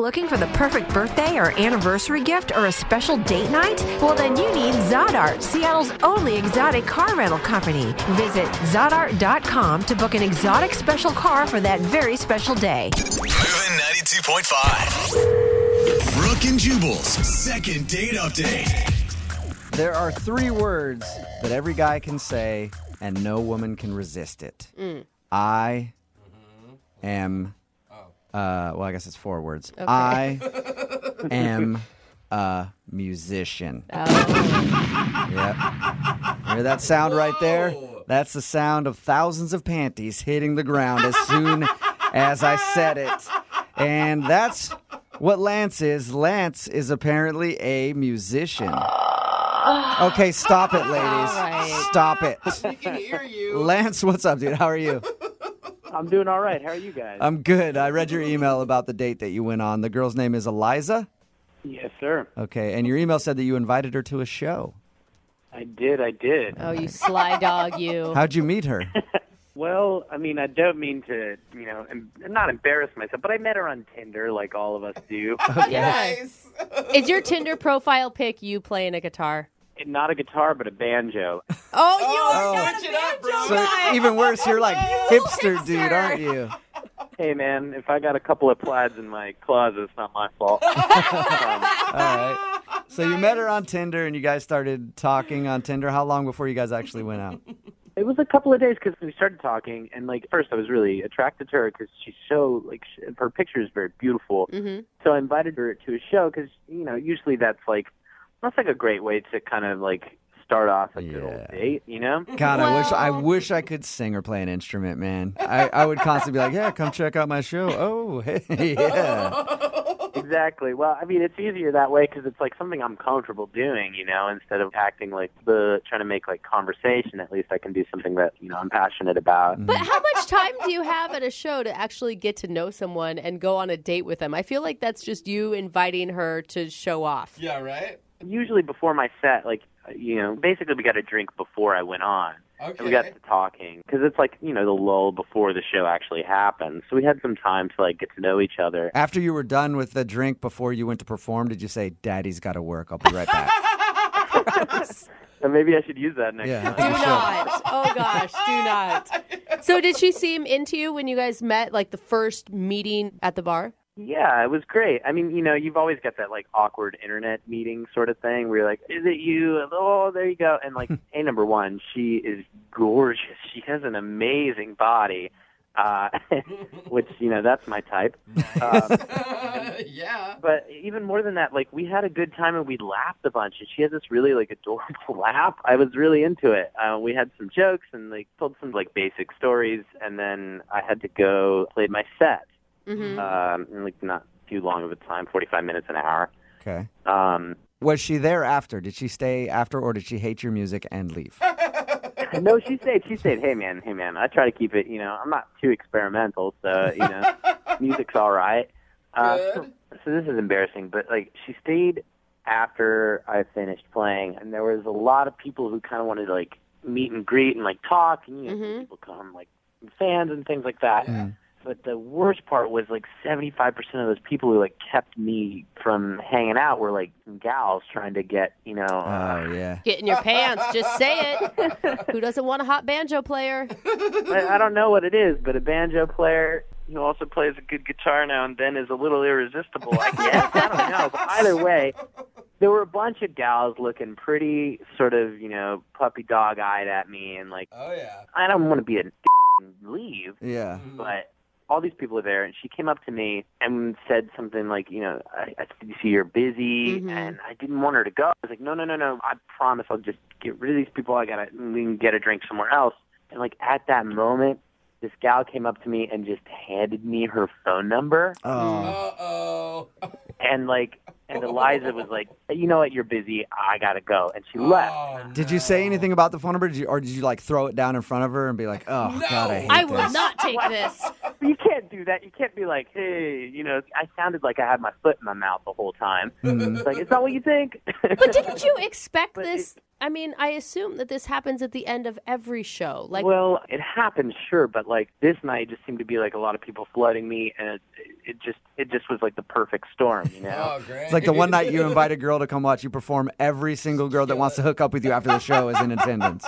Looking for the perfect birthday or anniversary gift or a special date night? Well, then you need Zodart, Seattle's only exotic car rental company. Visit Zodart.com to book an exotic special car for that very special day. Moving 92.5. Brooke and Jubal's second date update. There are three words that every guy can say, and no woman can resist it. Mm. I mm-hmm. am. Uh, well, I guess it's four words. I am a musician. Yep. Hear that sound right there? That's the sound of thousands of panties hitting the ground as soon as I said it. And that's what Lance is. Lance is apparently a musician. Okay, stop it, ladies. Stop it. We can hear you. Lance, what's up, dude? How are you? I'm doing all right. How are you guys? I'm good. I read your email about the date that you went on. The girl's name is Eliza. yes, sir. Okay, and your email said that you invited her to a show. I did. I did. Oh, you sly dog, you. How'd you meet her? Well, I mean, I don't mean to, you know, em- not embarrass myself, but I met her on Tinder, like all of us do. Yes. Is your Tinder profile pic you playing a guitar? Not a guitar, but a banjo. Oh, you Oh. are Switch it up, bro. So even worse, you're like hipster dude, aren't you? Hey, man, if I got a couple of plaids in my closet, it's not my fault. Um, All right. So you met her on Tinder, and you guys started talking on Tinder. How long before you guys actually went out? it was a couple of days because we started talking, and like first I was really attracted to her because she's so like sh her picture is very beautiful. Mm-hmm. So I invited her to a show because you know usually that's like that's like a great way to kind of like start off a good old Yeah. date, you know. God, I wish I wish I could sing or play an instrument, man. I, I would constantly be like, "Yeah, come check out my show." Oh, hey, yeah. Oh. Exactly. Well, I mean, it's easier that way because it's like something I'm comfortable doing, you know, instead of acting like the trying to make like conversation. At least I can do something that you know I'm passionate about. Mm-hmm. But how much time do you have at a show to actually get to know someone and go on a date with them? I feel like that's just you inviting her to show off. Yeah, right? Usually before my set, like you know, basically we got a drink before I went on. Okay. And we got to talking because it's like you know the lull before the show actually happens. So we had some time to like get to know each other. After you were done with the drink before you went to perform, did you say, "Daddy's got to work. I'll be right back"? And maybe I should use that next Yeah. time. Do not. Oh gosh, do not. So did she seem into you when you guys met, like the first meeting at the bar? Yeah, it was great. I mean, you know, you've always got that like awkward internet meeting sort of thing where you're like, "Is it you?" Oh, there you go. And like, hey, number one, she is gorgeous. She has an amazing body, uh, which you know that's my type. Um, yeah. but even more than that, like we had a good time and we laughed a bunch. And she had this really like adorable laugh. I was really into it. Uh, we had some jokes and like told some like basic stories, and then I had to go play my set. Mm-hmm. Um, like not too long of a time, forty five minutes an hour. Okay. Um, Was she there after? Did she stay after, or did she hate your music and leave? no, she stayed. She stayed. Hey man, hey man. I try to keep it. You know, I'm not too experimental, so you know, music's all right. Uh, so, Good. so this is embarrassing, but like she stayed after I finished playing, and there was a lot of people who kind of wanted to like meet and greet and like talk, and you know, Mhm. people come like fans and things like that. Mm. But the worst part was like 75% of those people who like kept me from hanging out were like gals trying to get, you know, uh, Oh yeah. Get in your pants. Just say it. Who doesn't want a hot banjo player? I, I don't know what it is, but a banjo player who also plays a good guitar now and then is a little irresistible. I guess I don't know. But either way, there were a bunch of gals looking pretty sort of you know puppy dog eyed at me, and like Oh, yeah. I don't want to be a and leave, Yeah. but all these people are there, and she came up to me and said something like, you know, I, I see you're busy, Mhm. and I didn't want her to go. I was like, no, no, no, no, I promise I'll just get rid of these people. I gotta, we can get a drink somewhere else. And like at that moment, this gal came up to me and just handed me her phone number, Oh. Uh-oh. and like, and Eliza was like, you know what, you're busy, I gotta go, and she left. Oh, Did you say anything about the phone number, did you, or did you like throw it down in front of her and be like, "Oh No. God, I hate I will this." not take this. You can't do that. You can't be like, hey, you know, I sounded like I had my foot in my mouth the whole time. Mhm. It's like, it's not what you think. But didn't you expect But this I mean, I assume that this happens at the end of every show. Like, well, it happens, sure, but like this night just seemed to be like a lot of people flooding me, and it, it just it just was like the perfect storm, you know. Oh, great. It's like the one night you invite a girl to come watch you perform, every single girl that wants to hook up with you after the show is in attendance.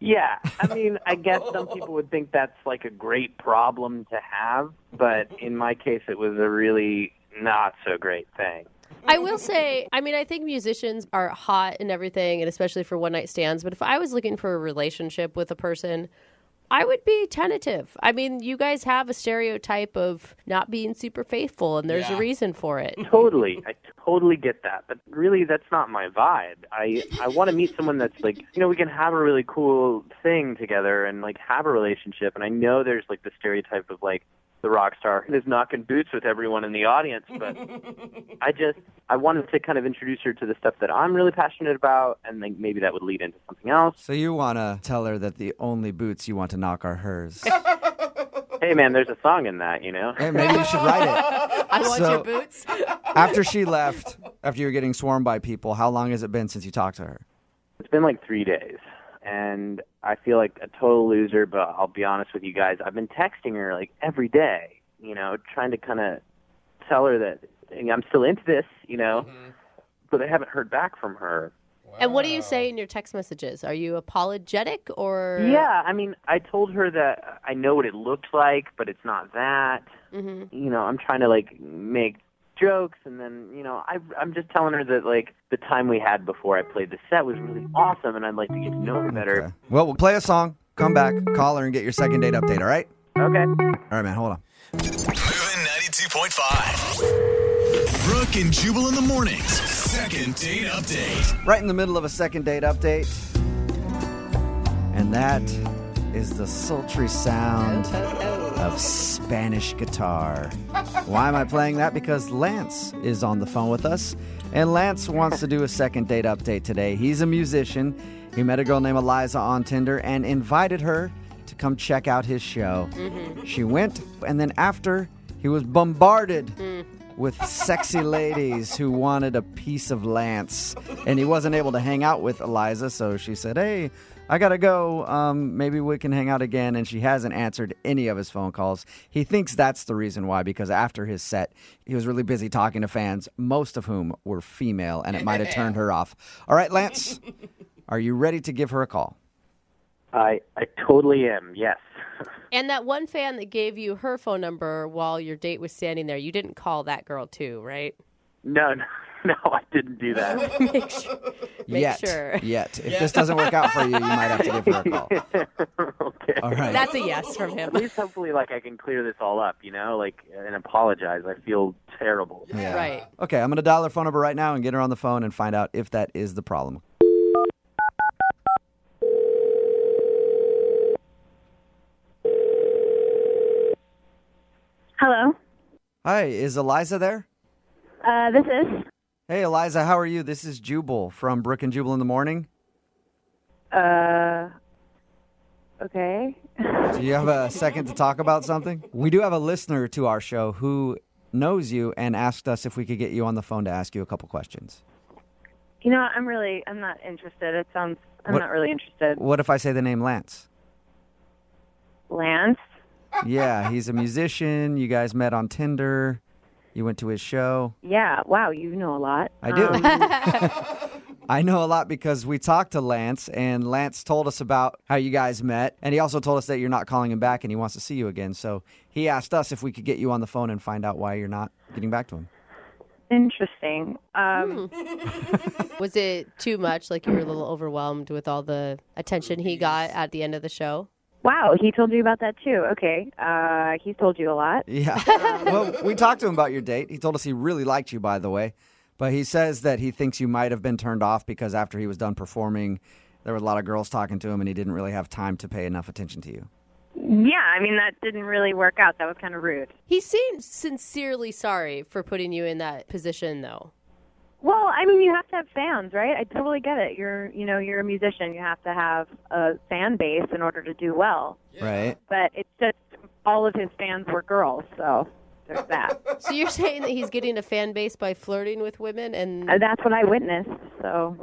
Yeah, I mean, I guess some people would think that's like a great problem to have, but in my case, it was a really not so great thing. I will say, I mean, I think musicians are hot and everything, and especially for one night stands. But if I was looking for a relationship with a person, I would be tentative. I mean, you guys have a stereotype of not being super faithful, and there's Yeah. a reason for it. Totally, I totally get that, but really, that's not my vibe. I I want to meet someone that's like, you know, we can have a really cool thing together and like have a relationship. And I know there's like the stereotype of like the rock star who's knocking boots with everyone in the audience, but I just I wanted to kind of introduce her to the stuff that I'm really passionate about, and like maybe that would lead into something else. So you want to tell her that the only boots you want to knock are hers. Hey, man, there's a song in that, you know. hey, maybe you should write it. I want your boots. After she left, after you were getting swarmed by people, how long has it been since you talked to her? It's been like three days, and I feel like a total loser. But I'll be honest with you guys, I've been texting her like every day, you know, trying to kind of tell her that I'm still into this, you know, but I haven't heard back from her. And what do you say in your text messages? Are you apologetic or? Yeah, I mean, I told her that I know what it looked like, but it's not that. hmm You know, I'm trying to like make jokes, and then you know, I, I'm just telling her that like the time we had before I played the set was really awesome, and I'd like to get to know her better. Okay. Well, we'll play a song, come back, call her, and get your second date update, all right? Okay. All right, man, hold on. Moving 92.5. Brooke and Jubal in the mornings. Second date update. Right in the middle of a second date update. And that is the sultry sound of Spanish guitar. Why am I playing that? Because Lance is on the phone with us. And Lance wants to do a second date update today. He's a musician. He met a girl named Eliza on Tinder and invited her to come check out his show. Mm-hmm. She went, and then after, he was bombarded mm. with sexy ladies who wanted a piece of Lance. And he wasn't able to hang out with Eliza, so she said, Hey, I gotta go. Um, maybe we can hang out again. And she hasn't answered any of his phone calls. He thinks that's the reason why, because after his set, he was really busy talking to fans, most of whom were female, and it might have turned her off. All right, Lance, are you ready to give her a call? I I totally am. Yes. And that one fan that gave you her phone number while your date was standing there, you didn't call that girl too, right? no, no, no, I didn't do that. Make sure. Make yet. sure. Yet. If this doesn't work out for you, you might have to give her a call. okay. All right. That's a yes from him. At least hopefully, like I can clear this all up, you know, like and apologize. I feel terrible. Yeah. Right. Okay, I'm going to dial her phone number right now and get her on the phone and find out if that is the problem. Hello. Hi, is Eliza there? Uh, this is. Hey, Eliza, how are you? This is Jubal from Brooke and Jubal in the Morning. Uh. Okay. Do you have a second to talk about something? We do have a listener to our show who knows you and asked us if we could get you on the phone to ask you a couple questions. You know, I'm really, I'm not interested. It sounds, I'm What- not really interested. What if I say the name Lance? Lance. Yeah, he's a musician. You guys met on Tinder. You went to his show. Yeah. Wow. You know a lot. I do. Um, I know a lot because we talked to Lance, and Lance told us about how you guys met, and he also told us that you're not calling him back and he wants to see you again. So he asked us if we could get you on the phone and find out why you're not getting back to him. interesting. Um, Was it too much? Like you were a little overwhelmed with all the attention he got at the end of the show? Wow. He told you about that too. Okay. Uh, he's told you a lot. Yeah. well, we talked to him about your date. He told us he really liked you, by the way, but he says that he thinks you might have been turned off because after he was done performing, there were a lot of girls talking to him, and he didn't really have time to pay enough attention to you. Yeah. I mean, that didn't really work out. That was kind of rude. He seemed sincerely sorry for putting you in that position, though. Well, I mean, you have to have fans, right? I totally get it. You're, you know, you're a musician. You have to have a fan base in order to do well. Right? But it's just all of his fans were girls, so there's that. So you're saying that he's getting a fan base by flirting with women and Uh, That's what I witnessed. So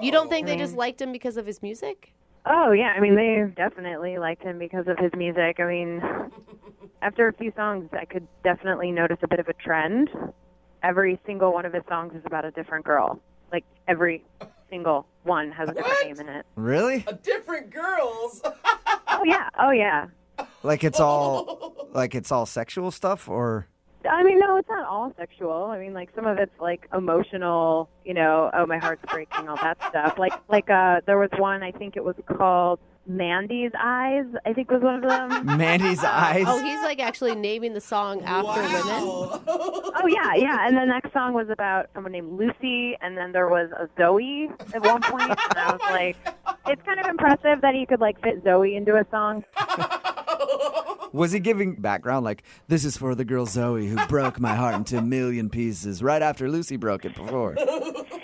You don't think they just liked him because of his music? Oh yeah, I mean they definitely liked him because of his music. I mean, after a few songs, I could definitely notice a bit of a trend. Every single one of his songs is about a different girl. Like every single one has a different What? name in it. Really? A different girls. Oh yeah, oh yeah. Like it's all like it's all sexual stuff or I mean, no, it's not all sexual. I mean, like some of it's like emotional, you know, oh my heart's breaking, all that stuff. Like, like uh, there was one I think it was called Mandy's Eyes. I think was one of them. Mandy's um, eyes? Oh, he's like actually naming the song after women. Oh yeah, yeah. And the next song was about someone named Lucy, and then there was a Zoe at one point, and I was oh like, it's kind of impressive that he could like fit Zoe into a song. Was he giving background like this is for the girl Zoe who broke my heart into a million pieces right after Lucy broke it before?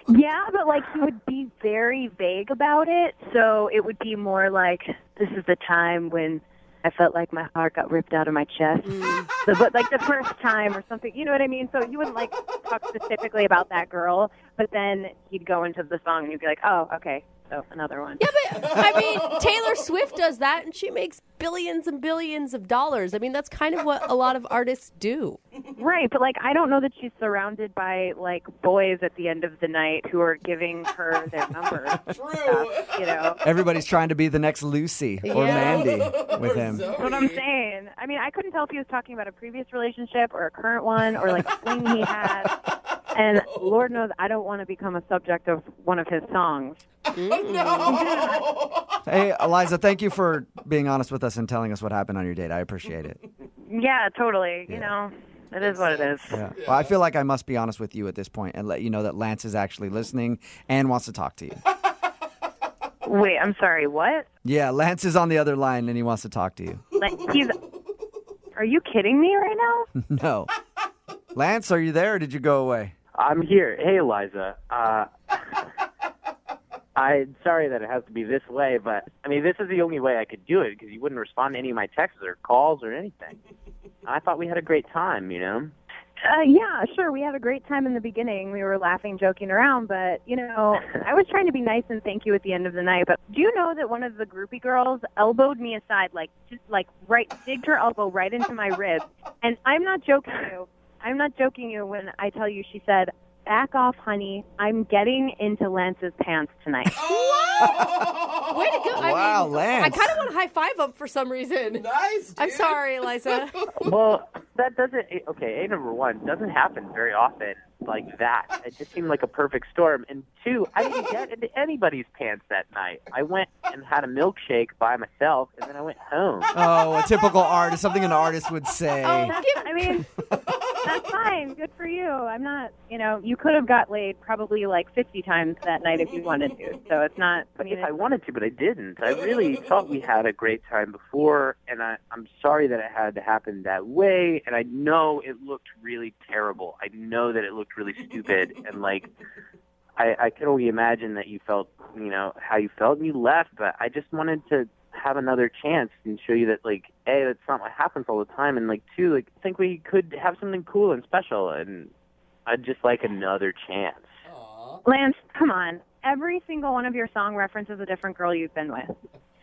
Yeah, but like he would be very vague about it, so it would be more like this is the time when I felt like my heart got ripped out of my chest. Mm. The, but like the first time or something, you know what I mean? So you wouldn't like talk specifically about that girl, but then he'd go into the song and you'd be like, oh, okay, so another one. Yeah, but I mean, Taylor Swift does that and she makes billions and billions of dollars. I mean, that's kind of what a lot of artists do. Right, but like I don't know that she's surrounded by like boys at the end of the night who are giving her their number. True. You know. Everybody's trying to be the next Lucy or Yeah. Mandy with him. That's what I'm saying. I mean, I couldn't tell if he was talking about a previous relationship or a current one or like a fling he had. And Lord knows I don't want to become a subject of one of his songs. Hey, Eliza, thank you for being honest with us and telling us what happened on your date. I appreciate it. Yeah, totally. You know, it is what it is. Yeah. Well, I feel like I must be honest with you at this point and let you know that Lance is actually listening and wants to talk to you. Wait, I'm sorry. What? Yeah, Lance is on the other line and he wants to talk to you. Like he's. Are you kidding me right now? No. Lance, are you there or did you go away? I'm here. Hey, Eliza. Uh, I'm sorry that it has to be this way, but I mean, this is the only way I could do it because you wouldn't respond to any of my texts or calls or anything. I thought we had a great time, you know. Uh, yeah, sure. We had a great time in the beginning. We were laughing, joking around, but you know, I was trying to be nice and thank you at the end of the night. But do you know that one of the groupie girls elbowed me aside, like just like right, digged her elbow right into my rib, and I'm not joking you. I'm not joking you when I tell you she said, "Back off, honey. I'm getting into Lance's pants tonight." Way to go. I Wow, mean, Lance. I kind of want to high five him for some reason. Nice. Dude. I'm sorry, Eliza. Well, that doesn't. Okay, a number one doesn't happen very often like that. It just seemed like a perfect storm. And two, I didn't get into anybody's pants that night. I went and had a milkshake by myself, and then I went home. Oh, a typical artist, something an artist would say. Oh, I mean, that's fine. Good for you. I'm not, you know, you could have got laid probably like 50 times that night if you wanted to. So it's not. I mean, If I wanted to, but I didn't. I really thought we had a great time before, and I, I'm sorry that it had to happen that way. And I know it looked really terrible. I know that it looked really stupid, and like, I, I can only imagine that you felt, you know, how you felt, and you left. But I just wanted to have another chance and show you that, like, a, that's not what happens all the time, and like, two, like, I think we could have something cool and special, and I'd just like another chance. Aw. Lance, come on. Every single one of your song references a different girl you've been with.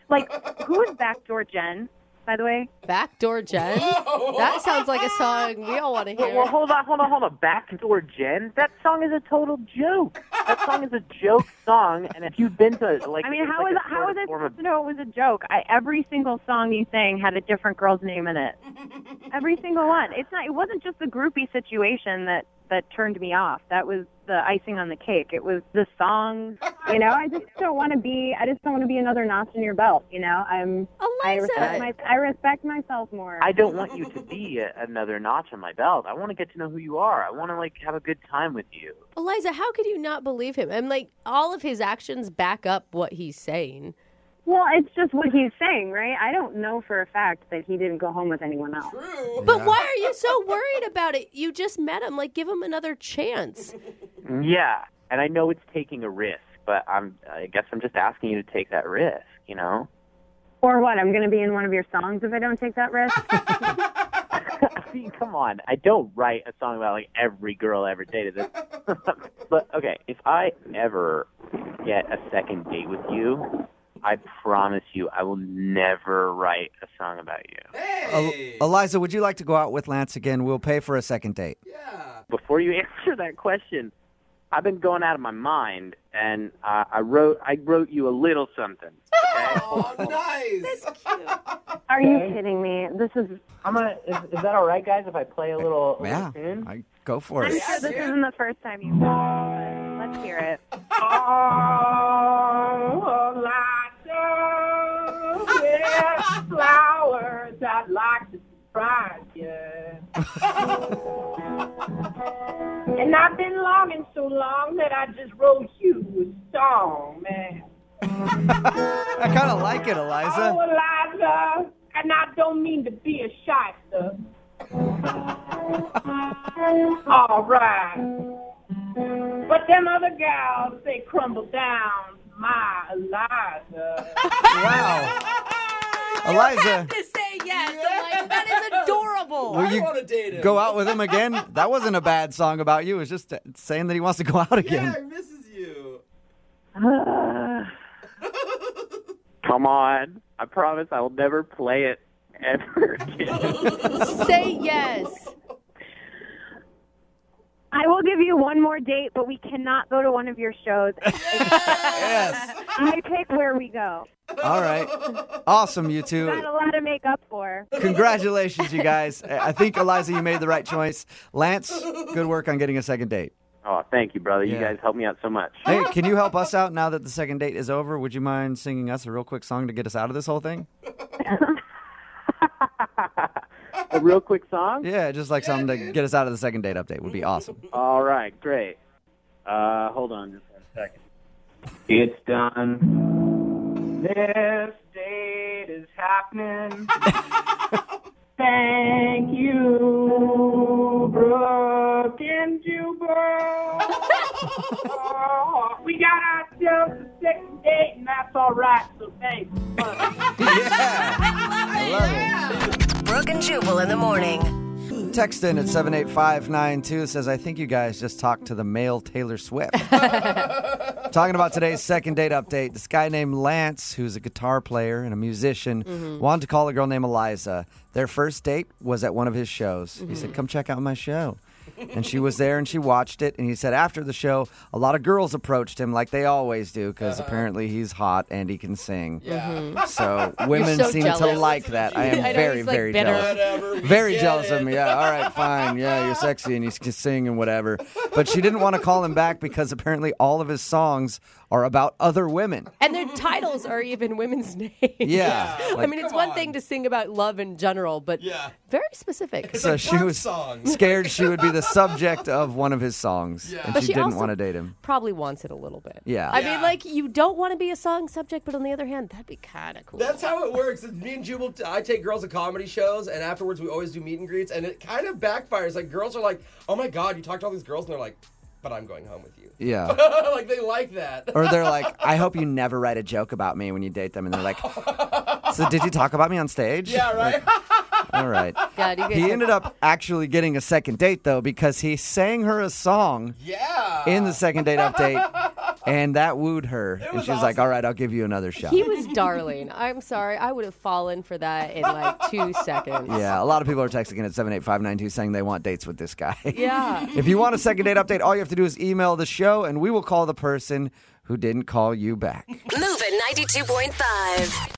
Like, who is Backdoor Jen, by the way? Backdoor Jen? That sounds like a song we all want to hear. well, hold on, hold on, hold on. Backdoor Jen. That song is a total joke. That song is a joke song, and if you've been to like, I mean, how like is a how sort is of it form of- supposed to know it was a joke? I, every single song you sang had a different girl's name in it. Every single one. It's not. It wasn't just the groupie situation that that turned me off. That was the icing on the cake. It was the song. You know, I just don't want to be. I just don't want to be another notch in your belt. You know, I'm. I Eliza. respect my. I respect myself more. I don't want you to be a, another notch on my belt. I want to get to know who you are. I want to like have a good time with you. Eliza, how could you not believe him? And like all of his actions back up what he's saying. Well, it's just what he's saying, right? I don't know for a fact that he didn't go home with anyone else. True. But why are you so worried about it? You just met him. Like, give him another chance. Yeah, and I know it's taking a risk, but I'm. I guess I'm just asking you to take that risk. You know. Or what? I'm going to be in one of your songs if I don't take that risk. mean, come on. I don't write a song about like every girl I ever dated. But okay, if I ever get a second date with you, I promise you, I will never write a song about you. Hey. Eliza, would you like to go out with Lance again? We'll pay for a second date. yeah. Before you answer that question, I've been going out of my mind, and uh, I wrote I wrote you a little something. Okay. Oh, nice. Are you kidding me? This is. I'm gonna. Is, is that all right, guys? If I play a little, a Yeah, little? I, go for it. I'm sure this dude. isn't the first time you've done it, let's hear it. Flowers, I'd like to surprise you. and I've been longing so long that I just wrote you a song, man. I kind of like it, Eliza. Oh, Eliza. And I don't mean to be a shyster. All right. But them other gals, they crumble down my Eliza. Wow. Eliza, You have to say yes. I'm like, that is adorable. will I you want to date him. go out with him again? That wasn't a bad song about you. It was just uh, saying that he wants to go out Yeah, again. he misses you. Come on. I promise I will never play it ever again. say yes. I will give you one more date, but we cannot go to one of your shows. Yes. I pick where we go. All right. Awesome, you two. Got a lot to make up for. Congratulations, you guys. I I think, Eliza, you made the right choice. Lance, good work on getting a second date. oh, thank you, brother. You guys helped me out so much. Hey, can you help us out now that the second date is over? Would you mind singing us a real quick song to get us out of this whole thing? a real quick song? Yeah, just like something to get us out of the second date update would be awesome. All right, great. Uh, hold on just one second. It's done. This date is happening. Thank you, Brooke and Jubal. We got ourselves a second date, and that's all right. So thanks. Yeah. I love it. Brooke and Jubal in the morning. Text in at 78592 says, I think you guys just talked to the male Taylor Swift. Talking about today's second date update, this guy named Lance, who's a guitar player and a musician, mm-hmm. wanted to call a girl named Eliza. Their first date was at one of his shows. He said, mm-hmm. Come check out my show. And she was there and she watched it. And he said, after the show, a lot of girls approached him like they always do because uh-huh. apparently he's hot and he can sing. Yeah. Mm-hmm. So women so seem to like that. I am I know, very, like, very bitter. jealous. Whatever. Very jealous it. of me. Yeah, all right, fine. Yeah, you're sexy and you can sing and whatever. But she didn't want to call him back because apparently all of his songs are about other women. And their titles are even women's names. Yeah. I mean, it's one on. thing to sing about love in general, but Yeah. very specific. so like she was songs. scared she would be the subject of one of his songs, Yeah. and But she, she didn't want to date him. Probably wants it a little bit. Yeah. I Yeah. mean, like, you don't want to be a song subject, but on the other hand, that'd be kind of cool. That's how it works. It's me and Jubal, I take girls to comedy shows, and afterwards we always do meet and greets, and it kind of backfires. Like, girls are like, oh my God, you talked to all these girls, and they're like, but I'm going home with you. Yeah. like, they like that. Or they're like, I hope you never write a joke about me when you date them. And they're like, So did you talk about me on stage? yeah, right? All right. God, you guys He have- ended up actually getting a second date, though, because he sang her a song yeah. in the second date update, and that wooed her. and was she was like. All right, I'll give you another shot. He was darling. I'm sorry. I would have fallen for that in like two seconds. Yeah, a lot of people are texting in at 78592 saying they want dates with this guy. Yeah. if you want a second date update, all you have to do is email the show, and we will call the person who didn't call you back. Move at 92.5.